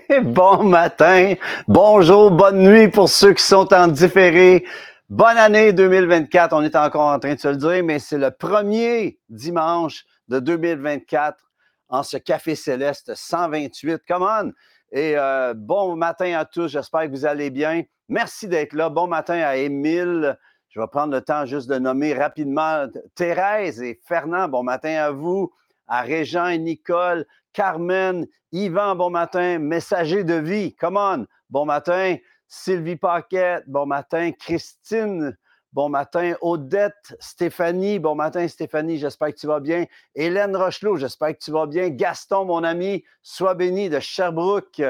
bon matin, bonjour, bonne nuit pour ceux qui sont en différé. Bonne année 2024, on est encore en train de se le dire, mais c'est le premier dimanche de 2024 en ce Café Céleste 128. Come on! Et euh, bon matin à tous, j'espère que vous allez bien. Merci d'être là. Bon matin à Émile. Je vais prendre le temps juste de nommer rapidement Thérèse et Fernand. Bon matin à vous. À Régent et Nicole, Carmen, Yvan, bon matin. Messager de vie, come on, bon matin. Sylvie Paquette, bon matin. Christine, bon matin. Odette, Stéphanie, bon matin Stéphanie, j'espère que tu vas bien. Hélène Rochelot, j'espère que tu vas bien. Gaston, mon ami, sois béni de Sherbrooke.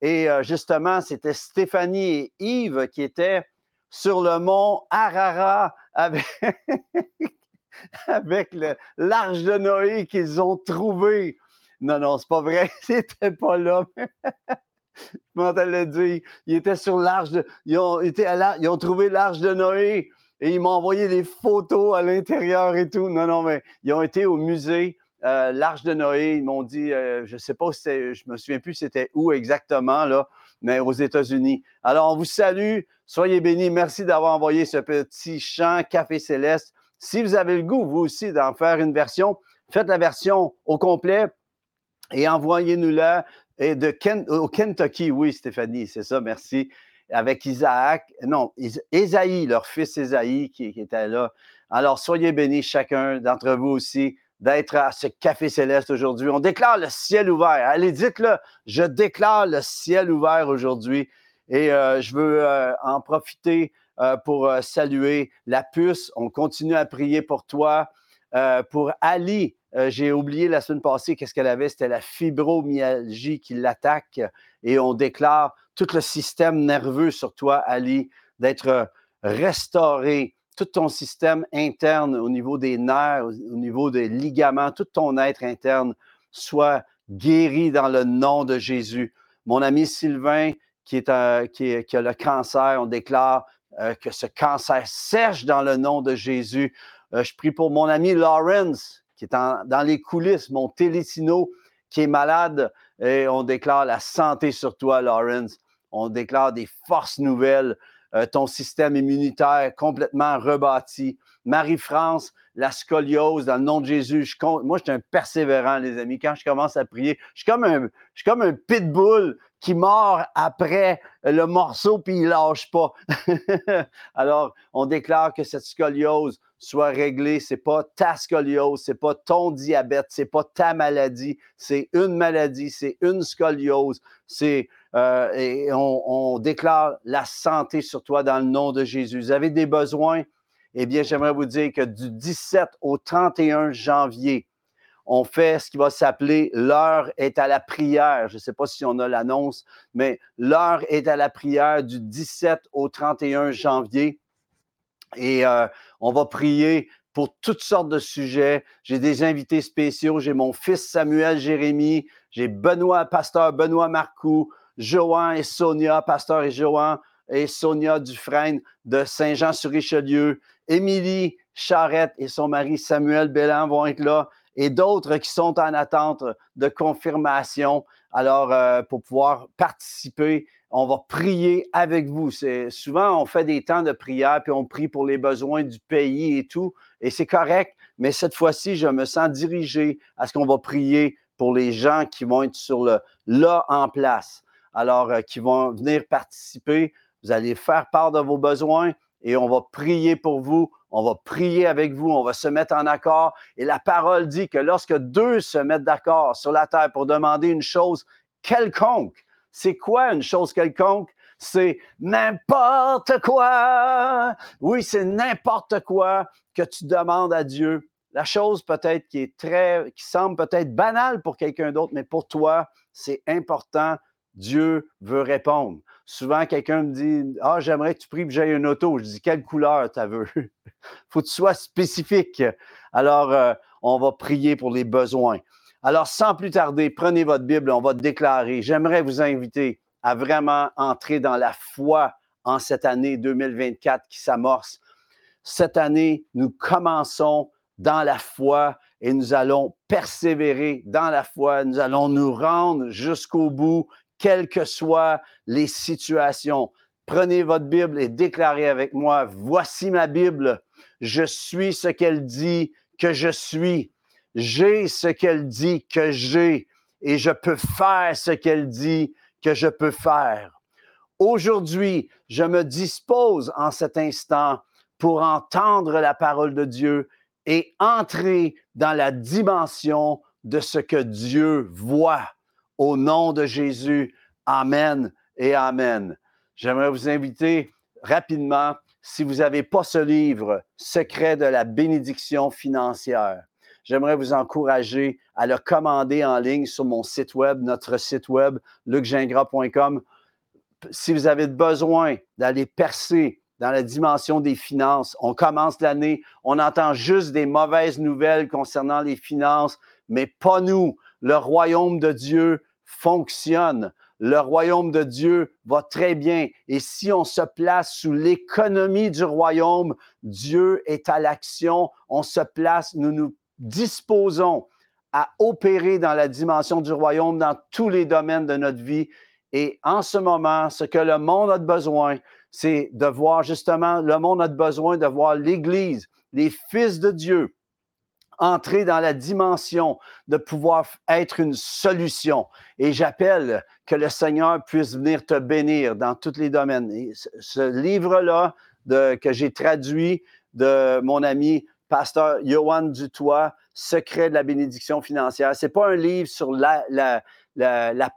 Et euh, justement, c'était Stéphanie et Yves qui étaient sur le mont Arara avec, avec l'arche de Noé qu'ils ont trouvé. Non, non, c'est pas vrai. C'était pas là. Je dire. Ils étaient sur l'arche de. Ils ont, été à ils ont trouvé l'arche de Noé et ils m'ont envoyé des photos à l'intérieur et tout. Non, non, mais ils ont été au musée. Euh, L'Arche de Noé, ils m'ont dit, euh, je ne sais pas, si je me souviens plus c'était où exactement, là, mais aux États-Unis. Alors, on vous salue, soyez bénis. Merci d'avoir envoyé ce petit chant Café Céleste. Si vous avez le goût, vous aussi, d'en faire une version, faites la version au complet et envoyez-nous-la de au Kentucky. Oui, Stéphanie, c'est ça, merci. Avec Isaac, non, Isaïe, leur fils Isaïe qui, était là. Alors, soyez bénis chacun d'entre vous aussi d'être à ce café céleste aujourd'hui. On déclare le ciel ouvert. Allez, dites-le, je déclare le ciel ouvert aujourd'hui. Et euh, je veux euh, en profiter euh, pour saluer la puce. On continue à prier pour toi. pour Ali, j'ai oublié la semaine passée qu'est-ce qu'elle avait. C'était la fibromyalgie qui l'attaque. Et on déclare tout le système nerveux sur toi, Ali, d'être restauré tout ton système interne au niveau des nerfs, au niveau des ligaments, tout ton être interne soit guéri dans le nom de Jésus. Mon ami Sylvain, qui, est, qui, a le cancer, on déclare euh, que ce cancer sèche dans le nom de Jésus. Euh, je prie pour mon ami Lawrence, qui est dans les coulisses, mon Télétino, qui est malade, et on déclare la santé sur toi, Lawrence. On déclare des forces nouvelles euh, ton système immunitaire complètement rebâti. Marie-France, la scoliose, dans le nom de Jésus. Je moi, je suis un persévérant, les amis. Quand je commence à prier, je suis comme un pitbull qui mord après le morceau puis il lâche pas. Alors, on déclare que cette scoliose soit réglée. C'est pas ta scoliose, c'est pas ton diabète, c'est pas ta maladie, c'est une maladie, c'est une scoliose. C'est euh, et on, déclare la santé sur toi dans le nom de Jésus. Vous avez des besoins? Eh bien, j'aimerais vous dire que du 17 au 31 janvier, on fait ce qui va s'appeler l'heure est à la prière. Je ne sais pas si on a l'annonce, mais l'heure est à la prière du 17 au 31 janvier. Et euh, on va prier pour toutes sortes de sujets. J'ai des invités spéciaux. J'ai mon fils Samuel Jérémy. J'ai Benoît, pasteur Benoît Marcoux. Johan et Sonia, pasteur et Johan et Sonia Dufresne de Saint-Jean-sur-Richelieu. Émilie Charrette et son mari Samuel Bellan vont être là et d'autres qui sont en attente de confirmation. Alors, euh, pour pouvoir participer, on va prier avec vous. Souvent, on fait des temps de prière, puis on prie pour les besoins du pays et tout, et c'est correct. Mais cette fois-ci, je me sens dirigé à ce qu'on va prier pour les gens qui vont être sur le là en place. Alors, euh, qui vont venir participer. Vous allez faire part de vos besoins et on va prier pour vous on va prier avec vous, on va se mettre en accord. Et la parole dit que lorsque deux se mettent d'accord sur la terre pour demander une chose quelconque, c'est quoi une chose quelconque? C'est n'importe quoi. Oui, c'est n'importe quoi que tu demandes à Dieu. La chose peut-être qui est très, qui semble peut-être banale pour quelqu'un d'autre, mais pour toi, c'est important. Dieu veut répondre. Souvent, quelqu'un me dit Ah, j'aimerais que tu pries que j'aille une auto. Je dis Quelle couleur tu veux? Faut que tu sois spécifique. Alors, euh, on va prier pour les besoins. Alors, sans plus tarder, prenez votre Bible, on va déclarer. J'aimerais vous inviter à vraiment entrer dans la foi en cette année 2024 qui s'amorce. Cette année, nous commençons dans la foi et nous allons persévérer dans la foi. Nous allons nous rendre jusqu'au bout, quelles que soient les situations. Prenez votre Bible et déclarez avec moi, voici ma Bible, je suis ce qu'elle dit que je suis, j'ai ce qu'elle dit que j'ai, et je peux faire ce qu'elle dit que je peux faire. Aujourd'hui, je me dispose en cet instant pour entendre la parole de Dieu et entrer dans la dimension de ce que Dieu voit. Au nom de Jésus, Amen et Amen. J'aimerais vous inviter rapidement, si vous n'avez pas ce livre, Secret de la bénédiction financière, j'aimerais vous encourager à le commander en ligne sur mon site web, notre site web, lucgingras.com. Si vous avez besoin d'aller percer dans la dimension des finances, on commence l'année, on entend juste des mauvaises nouvelles concernant les finances, mais pas nous. Le royaume de Dieu fonctionne. Le royaume de Dieu va très bien. Et si on se place sous l'économie du royaume, Dieu est à l'action. On se place, nous nous disposons à opérer dans la dimension du royaume dans tous les domaines de notre vie. Et en ce moment, ce que le monde a besoin, c'est de voir justement, le monde a besoin de voir l'Église, les fils de Dieu, entrer dans la dimension de pouvoir être une solution. Et j'appelle que le Seigneur puisse venir te bénir dans tous les domaines. Ce livre-là que j'ai traduit de mon ami pasteur Johan Dutoit, Secret de la bénédiction financière. Ce n'est pas un livre sur la, la, la,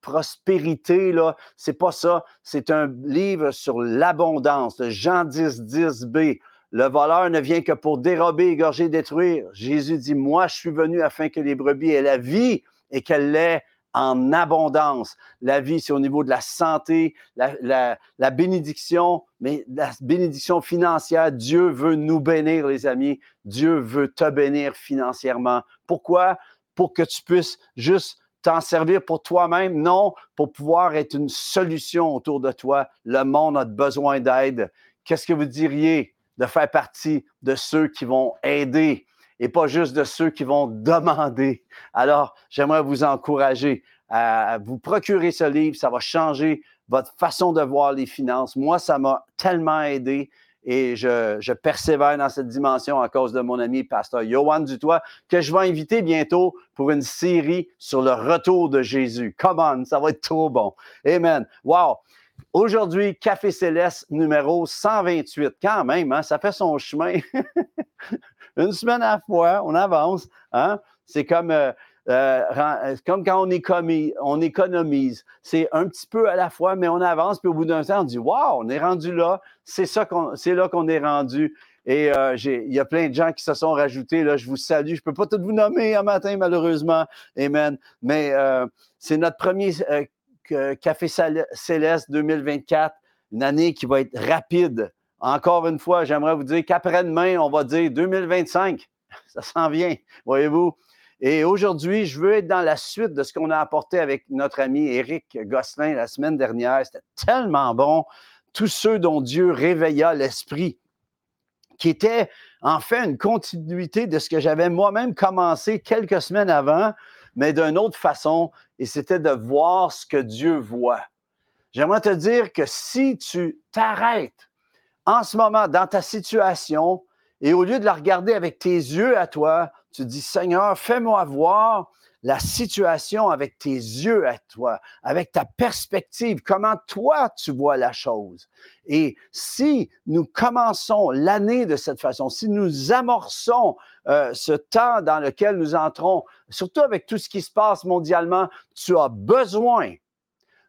prospérité, là. C'est pas ça. C'est un livre sur l'abondance, de Jean 10, 10b. Le voleur ne vient que pour dérober, égorger, détruire. Jésus dit, moi, je suis venu afin que les brebis aient la vie et qu'elle l'ait en abondance. La vie, c'est au niveau de la santé, la, la, bénédiction, mais la bénédiction financière. Dieu veut nous bénir, les amis. Dieu veut te bénir financièrement. Pourquoi? Pour que tu puisses juste t'en servir pour toi-même, non, pour pouvoir être une solution autour de toi. Le monde a besoin d'aide. Qu'est-ce que vous diriez? De faire partie de ceux qui vont aider et pas juste de ceux qui vont demander? Alors, j'aimerais vous encourager à vous procurer ce livre. Ça va changer votre façon de voir les finances. Moi, ça m'a tellement aidé et je, persévère dans cette dimension à cause de mon ami pasteur Johan Dutoit, que je vais inviter bientôt pour une série sur le retour de Jésus. Come on, ça va être trop bon. Amen. Wow. Aujourd'hui, Café Céleste numéro 128. Quand même, hein, ça fait son chemin. une semaine à la fois, on avance. Hein? C'est comme euh, euh, euh, comme quand on économise, on économise. C'est un petit peu à la fois, mais on avance, puis au bout d'un temps, on dit Waouh, on est rendu là, c'est ça qu'on, c'est là qu'on est rendu. Et il y a plein de gens qui se sont rajoutés. Là, je vous salue. Je ne peux pas tout vous nommer un matin, malheureusement. Amen. Mais c'est notre premier Café Céleste 2024, une année qui va être rapide. Encore une fois, j'aimerais vous dire qu'après-demain, on va dire 2025. Ça s'en vient, voyez-vous. Et aujourd'hui, je veux être dans la suite de ce qu'on a apporté avec notre ami Éric Gosselin la semaine dernière. C'était tellement bon. Tous ceux dont Dieu réveilla l'esprit, qui était en fait une continuité de ce que j'avais moi-même commencé quelques semaines avant, mais d'une autre façon, et c'était de voir ce que Dieu voit. J'aimerais te dire que si tu t'arrêtes en ce moment dans ta situation et au lieu de la regarder avec tes yeux à toi, tu dis, Seigneur, fais-moi voir la situation avec tes yeux à toi, avec ta perspective, comment toi tu vois la chose. Et si nous commençons l'année de cette façon, si nous amorçons euh, ce temps dans lequel nous entrons, surtout avec tout ce qui se passe mondialement, tu as besoin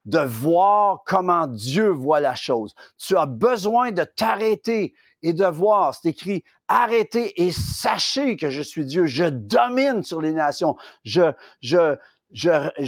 de voir comment Dieu voit la chose. Tu as besoin de t'arrêter et de voir. C'est écrit, arrêtez et sachez que je suis Dieu. Je domine sur les nations. Je,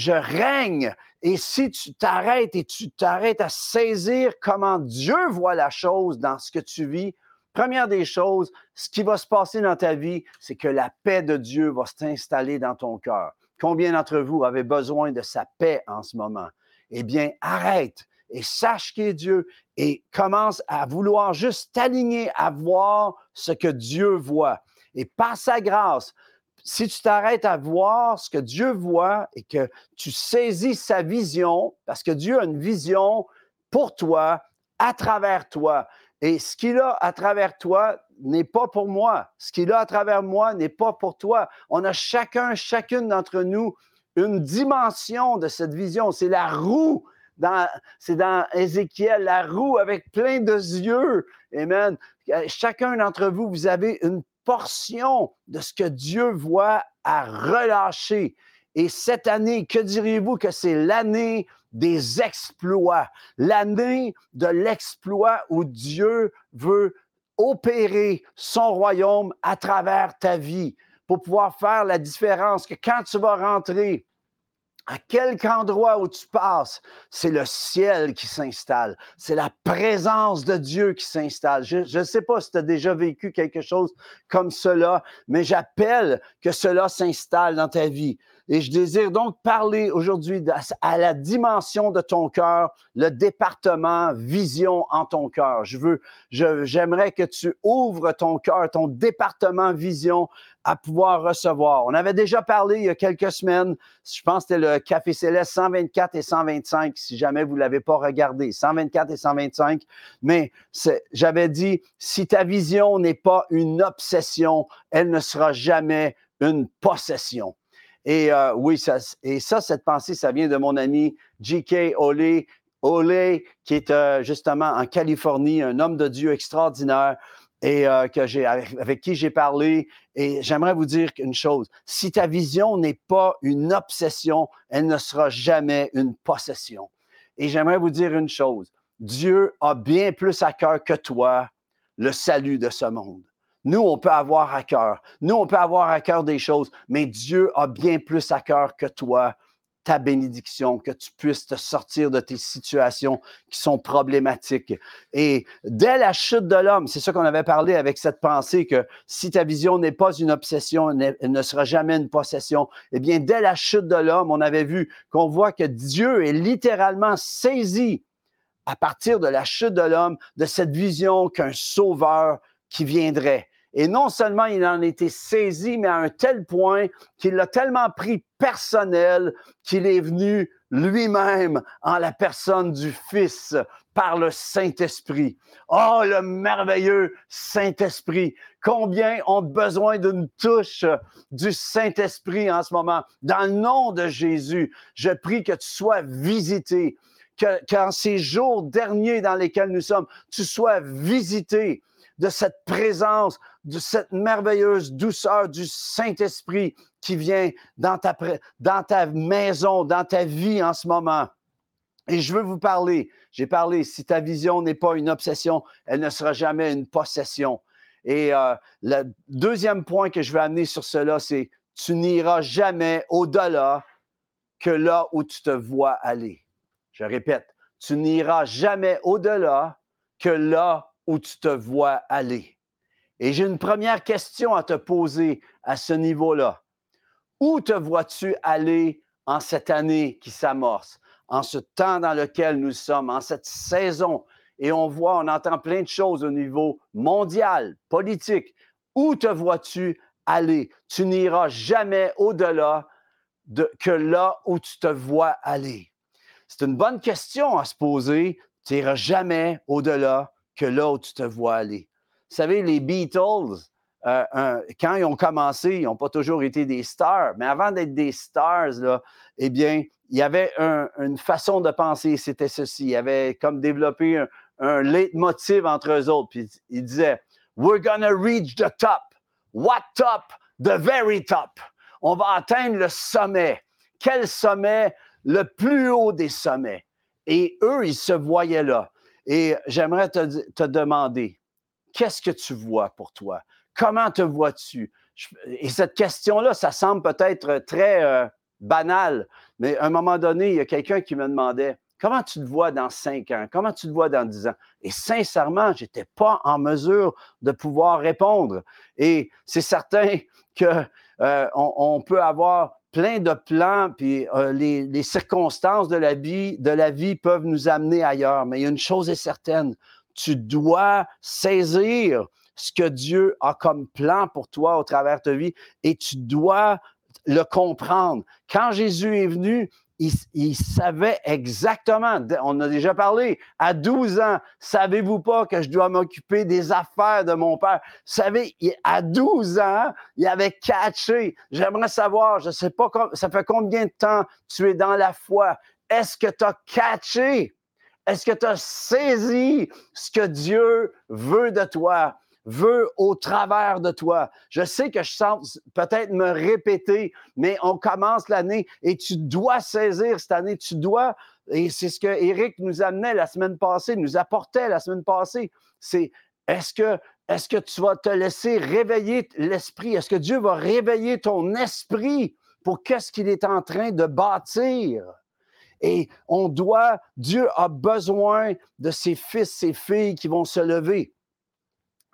règne. Et si tu t'arrêtes et tu t'arrêtes à saisir comment Dieu voit la chose dans ce que tu vis, première des choses, ce qui va se passer dans ta vie, c'est que la paix de Dieu va s'installer dans ton cœur. Combien d'entre vous avez besoin de sa paix en ce moment? Eh bien, arrête et sache qui est Dieu et commence à vouloir juste t'aligner à voir ce que Dieu voit. Et par sa grâce, si tu t'arrêtes à voir ce que Dieu voit et que tu saisis sa vision, parce que Dieu a une vision pour toi, à travers toi. Et ce qu'il a à travers toi n'est pas pour moi. Ce qu'il a à travers moi n'est pas pour toi. On a chacun, chacune d'entre nous, une dimension de cette vision. C'est la roue. C'est dans Ézéchiel, la roue avec plein de yeux. Amen. Chacun d'entre vous, vous avez une portion de ce que Dieu voit à relâcher. Et cette année, que diriez-vous que c'est l'année des exploits, l'année de l'exploit où Dieu veut opérer son royaume à travers ta vie pour pouvoir faire la différence, que quand tu vas rentrer à quelque endroit où tu passes, c'est le ciel qui s'installe. C'est la présence de Dieu qui s'installe. Je ne sais pas si tu as déjà vécu quelque chose comme cela, mais j'appelle que cela s'installe dans ta vie. Et je désire donc parler aujourd'hui à la dimension de ton cœur, le département vision en ton cœur. Je veux, j'aimerais que tu ouvres ton cœur, ton département vision à pouvoir recevoir. On avait déjà parlé il y a quelques semaines, je pense que c'était le Café Céleste 124 et 125, si jamais vous ne l'avez pas regardé, 124 et 125. Mais j'avais dit, si ta vision n'est pas une obsession, elle ne sera jamais une possession. Et euh, oui, ça, et ça, cette pensée, ça vient de mon ami J.K. Ole, Ole, qui est euh, justement en Californie, un homme de Dieu extraordinaire et euh, que j'ai, avec, qui j'ai parlé. Et j'aimerais vous dire une chose. Si ta vision n'est pas une obsession, elle ne sera jamais une possession. Et j'aimerais vous dire une chose. Dieu a bien plus à cœur que toi le salut de ce monde. Nous, on peut avoir à cœur. Nous, on peut avoir à cœur des choses, mais Dieu a bien plus à cœur que toi ta bénédiction, que tu puisses te sortir de tes situations qui sont problématiques. Et dès la chute de l'homme, c'est ça qu'on avait parlé avec cette pensée que si ta vision n'est pas une obsession, elle ne sera jamais une possession. Eh bien, dès la chute de l'homme, on avait vu qu'on voit que Dieu est littéralement saisi à partir de la chute de l'homme de cette vision qu'un sauveur qui viendrait. Et non seulement il en était saisi, mais à un tel point qu'il l'a tellement pris personnel qu'il est venu lui-même en la personne du Fils par le Saint-Esprit. Oh, le merveilleux Saint-Esprit. Combien ont besoin d'une touche du Saint-Esprit en ce moment? Dans le nom de Jésus, je prie que tu sois visité, que, qu'en ces jours derniers dans lesquels nous sommes, tu sois visité de cette présence, de cette merveilleuse douceur du Saint-Esprit qui vient dans ta, maison, dans ta vie en ce moment. Et je veux vous parler, j'ai parlé, si ta vision n'est pas une obsession, elle ne sera jamais une possession. Et euh, le deuxième point que je veux amener sur cela, c'est tu n'iras jamais au-delà que là où tu te vois aller. Je répète, tu n'iras jamais au-delà que là où tu te vois aller. Et j'ai une première question à te poser à ce niveau-là. Où te vois-tu aller en cette année qui s'amorce, en ce temps dans lequel nous sommes, en cette saison? Et on voit, on entend plein de choses au niveau mondial, politique. Où te vois-tu aller? Tu n'iras jamais au-delà de, que là où tu te vois aller. C'est une bonne question à se poser. Tu n'iras jamais au-delà que là où tu te vois aller. Vous savez, les Beatles, euh, quand ils ont commencé, ils n'ont pas toujours été des stars, mais avant d'être des stars, là, eh bien, il y avait une façon de penser, c'était ceci. Il avait comme développé un, leitmotiv entre eux autres. Puis ils disaient We're gonna reach the top. What top? The very top. On va atteindre le sommet. Quel sommet? Le plus haut des sommets. Et eux, ils se voyaient là. Et j'aimerais te, demander, qu'est-ce que tu vois pour toi? Comment te vois-tu? Et cette question-là, ça semble peut-être très euh, banal, mais à un moment donné, il y a quelqu'un qui me demandait, comment tu te vois dans cinq ans? Comment tu te vois dans dix ans? Et sincèrement, je n'étais pas en mesure de pouvoir répondre. Et c'est certain qu'on euh, on peut avoir plein de plans, puis euh, les, circonstances de la, vie, de la vie peuvent nous amener ailleurs. Mais une chose est certaine, tu dois saisir ce que Dieu a comme plan pour toi au travers de ta vie et tu dois le comprendre. Quand Jésus est venu, il, savait exactement, on a déjà parlé, à 12 ans, savez-vous pas que je dois m'occuper des affaires de mon père? Vous savez, à 12 ans, il avait catché. J'aimerais savoir, je ne sais pas, ça fait combien de temps tu es dans la foi? Est-ce que tu as catché? Est-ce que tu as saisi ce que Dieu veut de toi? Veut au travers de toi. Je sais que je sens peut-être me répéter, mais on commence l'année et tu dois saisir cette année, tu dois, et c'est ce que Eric nous amenait la semaine passée, nous apportait la semaine passée, c'est est-ce que, est-ce que tu vas te laisser réveiller l'esprit? Est-ce que Dieu va réveiller ton esprit pour qu'est-ce qu'il est en train de bâtir? Et on doit, Dieu a besoin de ses fils, ses filles qui vont se lever.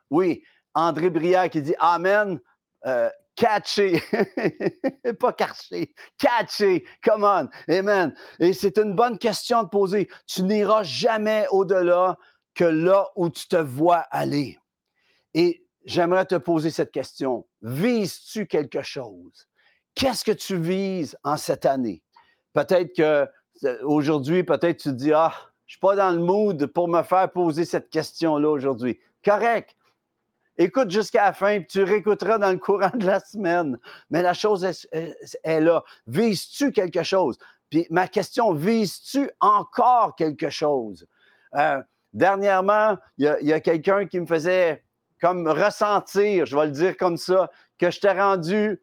Oui, André Brière qui dit Amen. Euh, catché, pas caché, catché, come on, amen. Et c'est une bonne question de poser. Tu n'iras jamais au-delà que là où tu te vois aller. Et j'aimerais te poser cette question. Vises-tu quelque chose? Qu'est-ce que tu vises en cette année? Peut-être que euh, aujourd'hui, peut-être tu te dis, ah, je ne suis pas dans le mood pour me faire poser cette question-là aujourd'hui. Correct. Écoute jusqu'à la fin, puis tu réécouteras dans le courant de la semaine. Mais la chose est, là. Vises-tu quelque chose? Puis ma question, vises-tu encore quelque chose? Euh, dernièrement, il y a, quelqu'un qui me faisait comme ressentir, je vais le dire comme ça, que je t'ai rendu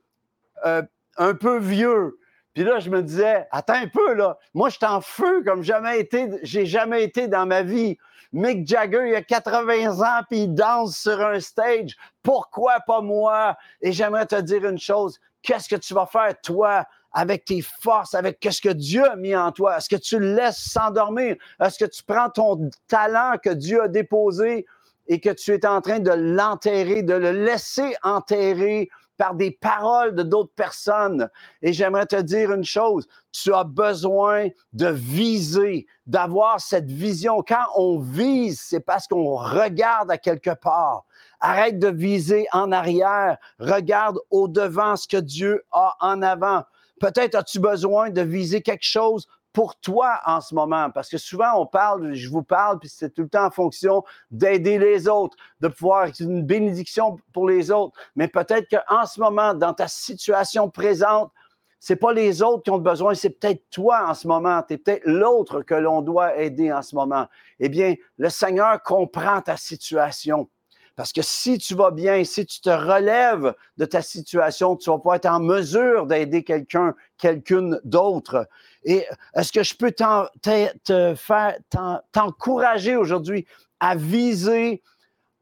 euh, un peu vieux. Puis là, je me disais, attends un peu, là. Moi, je suis en feu comme jamais été, j'ai jamais été dans ma vie. Mick Jagger, il a 80 ans, puis il danse sur un stage. Pourquoi pas moi? Et j'aimerais te dire une chose. Qu'est-ce que tu vas faire, toi, avec tes forces, avec ce que Dieu a mis en toi? Est-ce que tu le laisses s'endormir? Est-ce que tu prends ton talent que Dieu a déposé et que tu es en train de l'enterrer, de le laisser enterrer par des paroles de d'autres personnes. Et j'aimerais te dire une chose, tu as besoin de viser, d'avoir cette vision. Quand on vise, c'est parce qu'on regarde à quelque part. Arrête de viser en arrière, regarde au devant ce que Dieu a en avant. Peut-être as-tu besoin de viser quelque chose pour toi en ce moment? Parce que souvent, on parle, je vous parle, puis c'est tout le temps en fonction d'aider les autres, de pouvoir être une bénédiction pour les autres. Mais peut-être qu'en ce moment, dans ta situation présente, c'est pas les autres qui ont besoin, c'est peut-être toi en ce moment, c'est peut-être l'autre que l'on doit aider en ce moment. Eh bien, le Seigneur comprend ta situation. Parce que si tu vas bien, si tu te relèves de ta situation, tu vas pouvoir être en mesure d'aider quelqu'un, quelqu'une d'autre. Et est-ce que je peux te faire, t'encourager aujourd'hui à viser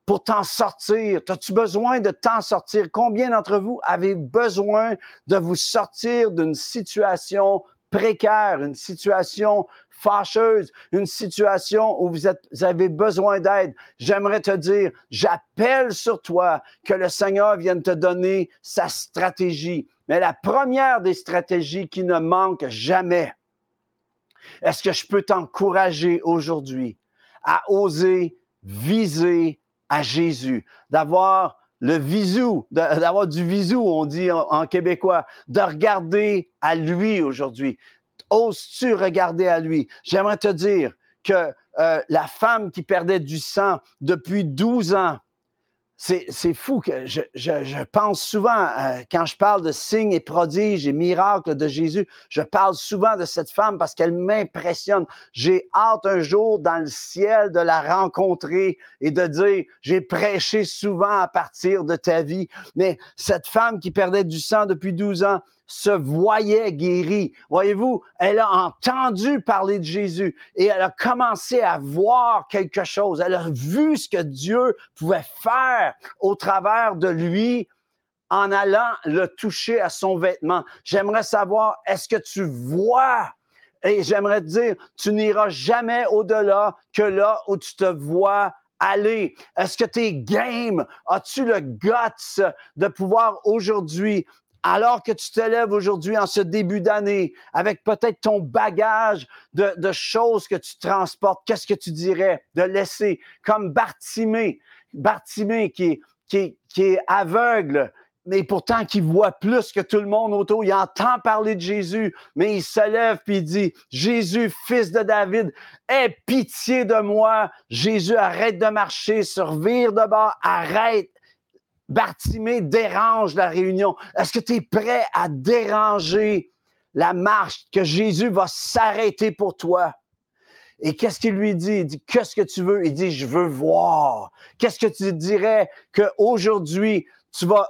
pour t'en sortir? As-tu besoin de t'en sortir? Combien d'entre vous avez besoin de vous sortir d'une situation précaire, une situation fâcheuse, une situation où vous, avez besoin d'aide, j'aimerais te dire, j'appelle sur toi que le Seigneur vienne te donner sa stratégie. Mais la première des stratégies qui ne manque jamais, est-ce que je peux t'encourager aujourd'hui à oser viser à Jésus, d'avoir le visou, d'avoir du visou, on dit en, québécois, de regarder à lui aujourd'hui? Oses-tu regarder à lui? J'aimerais te dire que euh, la femme qui perdait du sang depuis 12 ans, c'est fou que je, pense souvent, euh, quand je parle de signes et prodiges et miracles de Jésus, je parle souvent de cette femme parce qu'elle m'impressionne. J'ai hâte un jour dans le ciel de la rencontrer et de dire, j'ai prêché souvent à partir de ta vie. Mais cette femme qui perdait du sang depuis 12 ans, se voyait guérie. Voyez-vous, elle a entendu parler de Jésus et elle a commencé à voir quelque chose. Elle a vu ce que Dieu pouvait faire au travers de lui en allant le toucher à son vêtement. J'aimerais savoir, est-ce que tu vois? Et j'aimerais te dire, tu n'iras jamais au-delà que là où tu te vois aller? Est-ce que tu es game? As-tu le guts de pouvoir aujourd'hui alors que tu te lèves aujourd'hui en ce début d'année avec peut-être ton bagage de, choses que tu transportes, qu'est-ce que tu dirais de laisser comme Bartimée, Bartimée qui, qui est aveugle, mais pourtant qui voit plus que tout le monde autour. Il entend parler de Jésus, mais il se lève puis il dit, Jésus, fils de David, aie pitié de moi. Jésus, arrête de marcher, survire de bord, arrête. Bartimée dérange la réunion. Est-ce que tu es prêt à déranger la marche, que Jésus va s'arrêter pour toi? Et qu'est-ce qu'il lui dit? Il dit, qu'est-ce que tu veux? Il dit, je veux voir. Qu'est-ce que tu dirais qu'aujourd'hui, tu vas,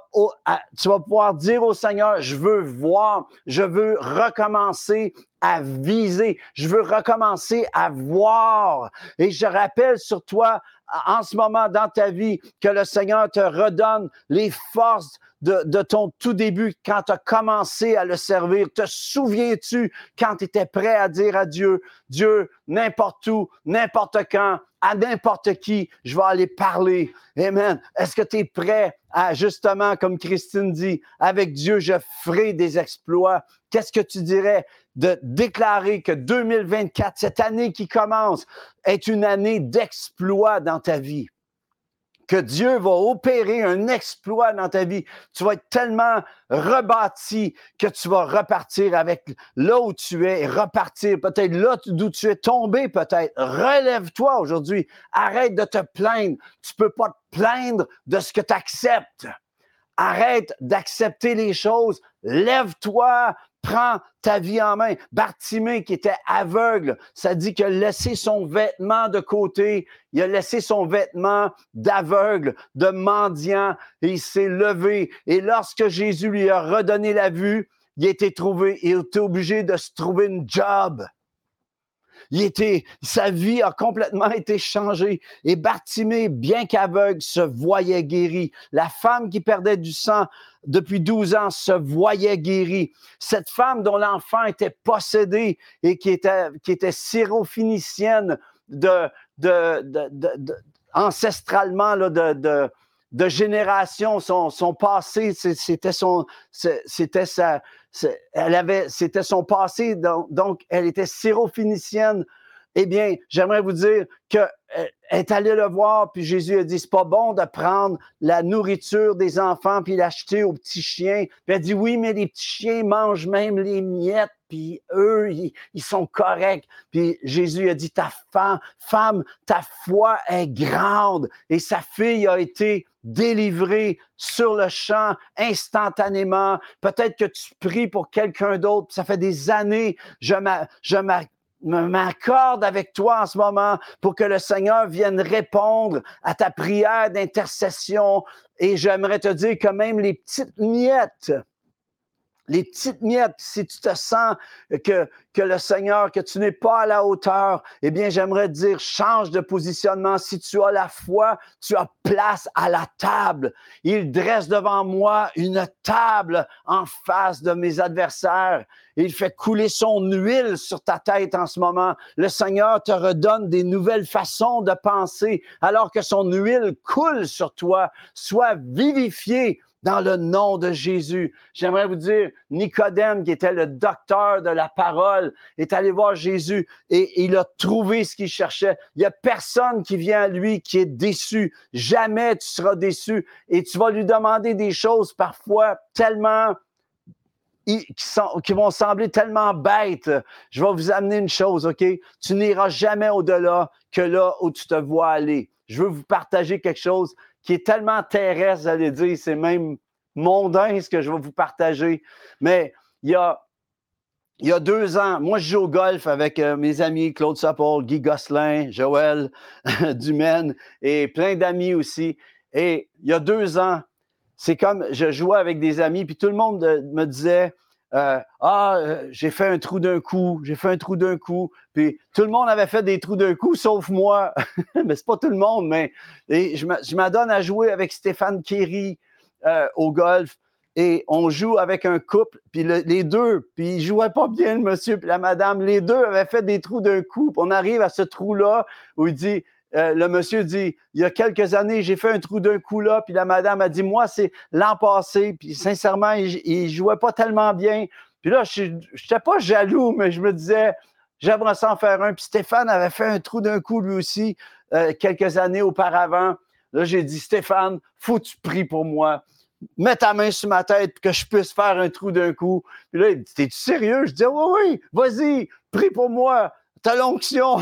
tu vas pouvoir dire au Seigneur, je veux voir, je veux recommencer à viser, je veux recommencer à voir. Et je rappelle sur toi en ce moment dans ta vie que le Seigneur te redonne les forces de, ton tout début quand tu as commencé à le servir. Te souviens-tu quand tu étais prêt à dire à Dieu, Dieu, n'importe où, n'importe quand, à n'importe qui, je vais aller parler. Amen. Est-ce que tu es prêt à, justement, comme Christine dit, avec Dieu, je ferai des exploits? Qu'est-ce que tu dirais de déclarer que 2024, cette année qui commence, est une année d'exploits dans ta vie? que Dieu va opérer un exploit dans ta vie. Tu vas être tellement rebâti que tu vas repartir avec là où tu es, repartir peut-être là d'où tu es tombé, peut-être. Relève-toi aujourd'hui. Arrête de te plaindre. Tu peux pas te plaindre de ce que tu acceptes. Arrête d'accepter les choses. Lève-toi, prends ta vie en main. Bartimée, qui était aveugle, ça dit qu'il a laissé son vêtement de côté, il a laissé son vêtement d'aveugle, de mendiant, et il s'est levé. Et lorsque Jésus lui a redonné la vue, il a été trouvé, il était obligé de se trouver une job. Sa vie a complètement été changée. Et Bartimée, bien qu'aveugle, se voyait guéri. La femme qui perdait du sang depuis 12 ans se voyait guérie. Cette femme dont l'enfant était possédé et qui était, qui était syrophénicienne de, de, de, ancestralement de, de génération, son, son passé, c'était son, c'était sa, elle avait, c'était son passé, donc, donc elle était syrophénicienne eh bien, j'aimerais vous dire euh, est allée le voir, puis Jésus a dit, c'est pas bon de prendre la nourriture des enfants puis l'acheter aux petits chiens. Puis elle dit, oui, mais les petits chiens mangent même les miettes, puis eux, ils, sont corrects. Puis Jésus a dit, ta femme, femme, ta foi est grande. Et sa fille a été délivrée sur le champ instantanément. Peut-être que tu pries pour quelqu'un d'autre. Ça fait des années, je m'accorde avec toi en ce moment pour que le Seigneur vienne répondre à ta prière d'intercession. Et j'aimerais te dire que même les petites miettes les petites miettes, si tu te sens que, que le Seigneur, que tu n'es pas à la hauteur, eh bien, j'aimerais dire, change de positionnement. Si tu as la foi, tu as place à la table. Il dresse devant moi une table en face de mes adversaires. Il fait couler son huile sur ta tête en ce moment. Le Seigneur te redonne des nouvelles façons de penser alors que son huile coule sur toi. Sois vivifié dans le nom de Jésus. J'aimerais vous dire, Nicodème, qui était le docteur de la parole, est allé voir Jésus et il a trouvé ce qu'il cherchait. Il n'y a personne qui vient à lui qui est déçu. Jamais tu seras déçu et tu vas lui demander des choses parfois tellement qui, qui, vont sembler tellement bêtes. Je vais vous amener une chose, OK? Tu n'iras jamais au-delà que là où tu te vois aller. Je veux vous partager quelque chose qui est tellement terrestre, j'allais dire, c'est même mondain ce que je vais vous partager. Mais il y a, il y a deux ans, moi, je joue au golf avec euh, mes amis Claude Sapol, Guy Gosselin, Joël Dumaine et plein d'amis aussi. Et il y a deux ans, c'est comme je jouais avec des amis, puis tout le monde me disait euh, ah, euh, j'ai fait un trou d'un coup, j'ai fait un trou d'un coup. Puis tout le monde avait fait des trous d'un coup, sauf moi. mais c'est pas tout le monde, mais et je m'adonne à jouer avec Stéphane Kerry euh, au golf. Et on joue avec un couple, puis les deux, puis ils jouaient pas bien, le monsieur puis la madame. Les deux avaient fait des trous d'un coup. on arrive à ce trou-là où il dit euh, le monsieur dit, il y a quelques années, j'ai fait un trou d'un coup là, puis la madame a dit, moi, c'est l'an passé, puis sincèrement, il, jouait pas tellement bien. Puis là, je n'étais pas jaloux, mais je me disais, j'aimerais s'en faire un. Puis Stéphane avait fait un trou d'un coup lui aussi, euh, quelques années auparavant. Là, j'ai dit, Stéphane, faut que tu pries pour moi. Mets ta main sur ma tête que je puisse faire un trou d'un coup. Puis là, il dit, t'es-tu sérieux? Je dis, oui, oui, vas-y, prie pour moi. T'as l'onction.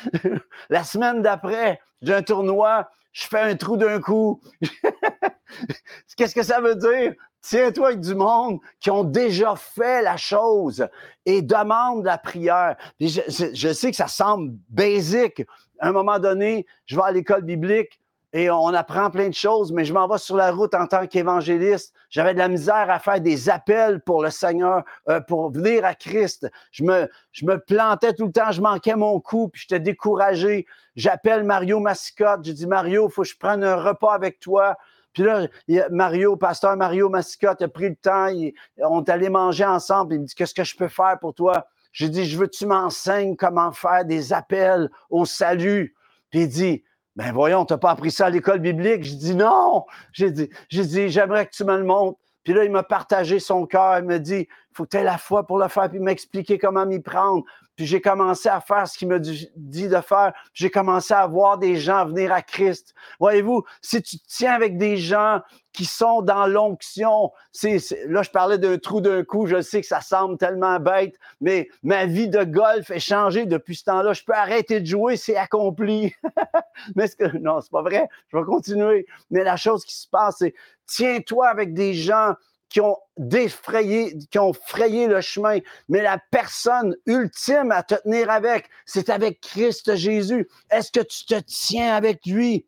La semaine d'après, j'ai un tournoi, je fais un trou d'un coup. Qu'est-ce que ça veut dire? Tiens-toi avec du monde qui ont déjà fait la chose et demande la prière. je, sais que ça semble basique. À un moment donné, je vais à l'école biblique, et on apprend plein de choses, mais je m'en vais sur la route en tant qu'évangéliste. J'avais de la misère à faire des appels pour le Seigneur, euh, pour venir à Christ. Je me, plantais tout le temps, je manquais mon coup, puis j'étais découragé. J'appelle Mario Mascotte. Je dis Mario, il faut que je prenne un repas avec toi. Puis là, Mario, pasteur Mario Mascotte a pris le temps, on est allé manger ensemble. Il me dit Qu'est-ce que je peux faire pour toi? J'ai dit Je veux que tu m'enseignes comment faire des appels au salut. Puis il dit ben voyons, tu n'as pas appris ça à l'école biblique? Je dis non. J'ai dit, j'ai dit, j'aimerais que tu me le montres. Puis là, il m'a partagé son cœur. Il me dit, aies la foi pour le faire, puis m'expliquer comment m'y prendre? Puis j'ai commencé à faire ce qu'il me dit de faire. J'ai commencé à voir des gens venir à Christ. Voyez-vous, si tu tiens avec des gens qui sont dans l'onction, là je parlais d'un trou d'un coup, je sais que ça semble tellement bête, mais ma vie de golf est changée depuis ce temps-là. Je peux arrêter de jouer, c'est accompli. mais ce que, non, c'est pas vrai, je vais continuer. Mais la chose qui se passe, c'est tiens-toi avec des gens qui ont défrayé, qui ont frayé le chemin. Mais la personne ultime à te tenir avec, c'est avec Christ Jésus. Est-ce que tu te tiens avec lui?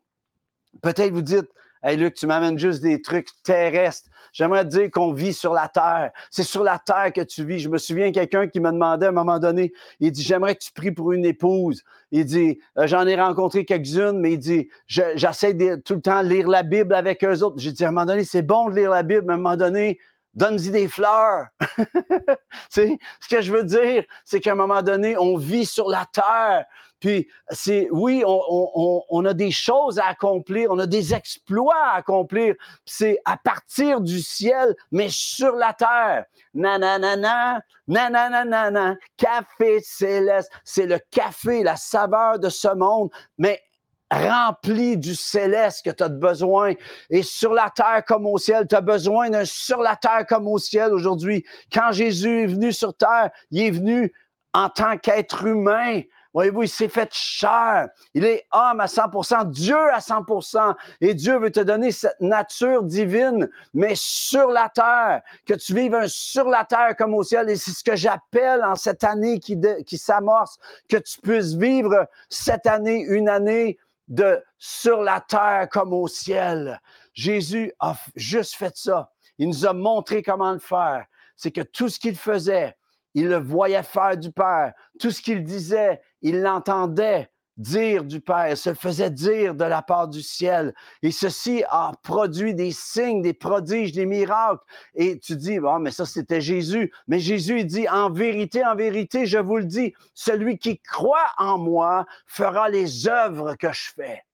Peut-être vous dites, Hey Luc, tu m'amènes juste des trucs terrestres. J'aimerais dire qu'on vit sur la terre. C'est sur la terre que tu vis. Je me souviens quelqu'un qui me demandait à un moment donné, il dit, j'aimerais que tu pries pour une épouse. Il dit, euh, j'en ai rencontré quelques-unes, mais il dit, j'essaie de tout le temps lire la Bible avec eux autres. J'ai dit, à un moment donné, c'est bon de lire la Bible, mais à un moment donné, donne-y des fleurs. ce que je veux dire, c'est qu'à un moment donné, on vit sur la terre. Puis, c'est oui, on, a des choses à accomplir, on a des exploits à accomplir. C'est à partir du ciel, mais sur la terre. Nananana, nananana, café céleste. C'est le café, la saveur de ce monde, mais rempli du céleste que tu as besoin. Et sur la terre comme au ciel, tu as besoin d'un sur la terre comme au ciel aujourd'hui. Quand Jésus est venu sur terre, il est venu en tant qu'être humain. Voyez-vous, il s'est fait cher. Il est homme à 100%, Dieu à 100%. Et Dieu veut te donner cette nature divine, mais sur la terre, que tu vives un sur la terre comme au ciel. Et c'est ce que j'appelle en cette année qui, qui s'amorce, que tu puisses vivre cette année, une année de sur la terre comme au ciel. Jésus a juste fait ça. Il nous a montré comment le faire. C'est que tout ce qu'il faisait, il le voyait faire du Père. Tout ce qu'il disait, il l'entendait dire du Père, se faisait dire de la part du ciel. Et ceci a produit des signes, des prodiges, des miracles. Et tu dis, bon, mais ça, c'était Jésus. Mais Jésus, dit, en vérité, en vérité, je vous le dis, celui qui croit en moi fera les œuvres que je fais.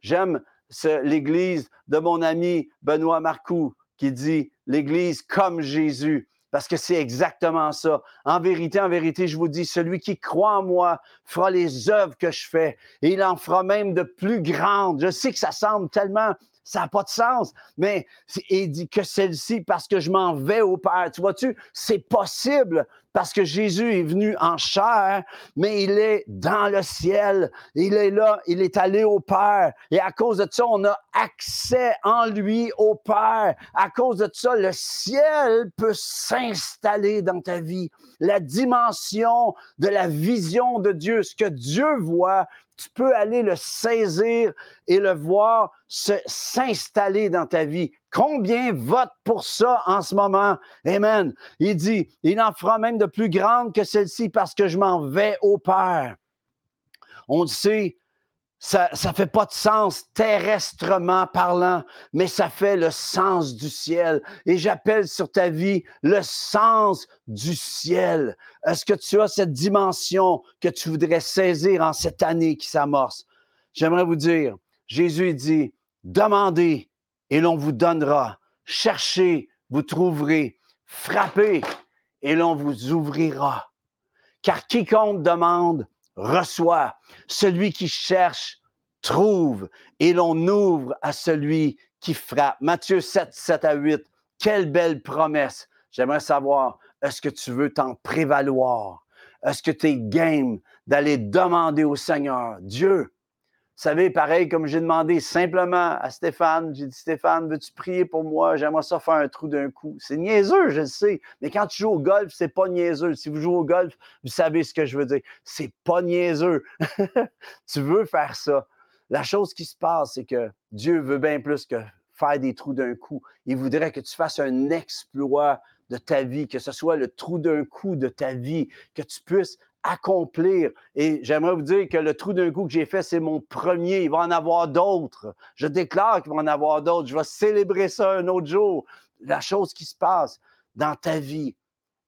J'aime l'église de mon ami Benoît Marcoux qui dit, l'église comme Jésus. Parce que c'est exactement ça. En vérité, en vérité, je vous dis, celui qui croit en moi fera les œuvres que je fais et il en fera même de plus grandes. Je sais que ça semble tellement ça n'a pas de sens. Mais il dit que celle-ci, parce que je m'en vais au Père. Tu vois-tu, c'est possible parce que Jésus est venu en chair, mais il est dans le ciel. Il est là, il est allé au Père. Et à cause de ça, on a accès en lui au Père. À cause de ça, le ciel peut s'installer dans ta vie. La dimension de la vision de Dieu, ce que Dieu voit, tu peux aller le saisir et le voir s'installer dans ta vie. Combien vote pour ça en ce moment? Amen. Il dit, il en fera même de plus grande que celle-ci parce que je m'en vais au Père. On le sait, ça ne fait pas de sens terrestrement parlant, mais ça fait le sens du ciel. Et j'appelle sur ta vie le sens du ciel. Est-ce que tu as cette dimension que tu voudrais saisir en cette année qui s'amorce? J'aimerais vous dire, Jésus dit, demandez et l'on vous donnera. Cherchez, vous trouverez. Frappez et l'on vous ouvrira. Car quiconque demande reçoit. Celui qui cherche trouve et l'on ouvre à celui qui frappe. Matthieu 7, 7 à 8. Quelle belle promesse. J'aimerais savoir, est-ce que tu veux t'en prévaloir? Est-ce que tu es game d'aller demander au Seigneur, Dieu, savez, pareil, comme j'ai demandé simplement à Stéphane, j'ai dit Stéphane, veux-tu prier pour moi? J'aimerais ça faire un trou d'un coup. C'est niaiseux, je le sais. Mais quand tu joues au golf, c'est pas niaiseux. Si vous jouez au golf, vous savez ce que je veux dire. C'est pas niaiseux. tu veux faire ça. La chose qui se passe, c'est que Dieu veut bien plus que faire des trous d'un coup. Il voudrait que tu fasses un exploit de ta vie, que ce soit le trou d'un coup de ta vie, que tu puisses accomplir. Et j'aimerais vous dire que le trou d'un coup que j'ai fait, c'est mon premier. Il va en avoir d'autres. Je déclare qu'il va en avoir d'autres. Je vais célébrer ça un autre jour. La chose qui se passe dans ta vie,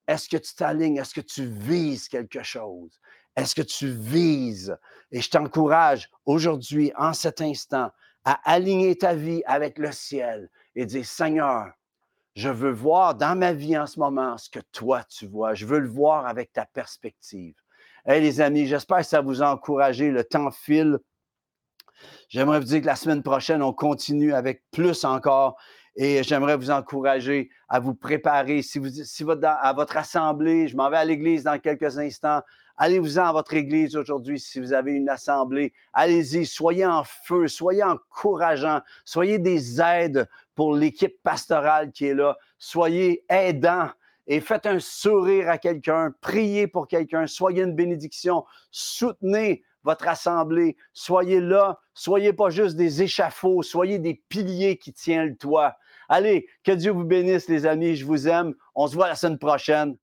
est-ce que tu t'alignes? Est-ce que tu vises quelque chose? Est-ce que tu vises? Et je t'encourage aujourd'hui, en cet instant, à aligner ta vie avec le ciel et dire, Seigneur, je veux voir dans ma vie en ce moment ce que toi tu vois. Je veux le voir avec ta perspective. Hey les amis, j'espère que ça vous a encouragé. Le temps file. J'aimerais vous dire que la semaine prochaine, on continue avec plus encore. Et j'aimerais vous encourager à vous préparer. Si vous si à votre assemblée, je m'en vais à l'église dans quelques instants. Allez-vous-en à votre église aujourd'hui si vous avez une assemblée. Allez-y, soyez en feu, soyez encourageants, soyez des aides pour l'équipe pastorale qui est là. Soyez aidants et faites un sourire à quelqu'un, priez pour quelqu'un, soyez une bénédiction, soutenez votre assemblée, soyez là, soyez pas juste des échafauds, soyez des piliers qui tiennent le toit. Allez, que Dieu vous bénisse les amis, je vous aime. On se voit la semaine prochaine.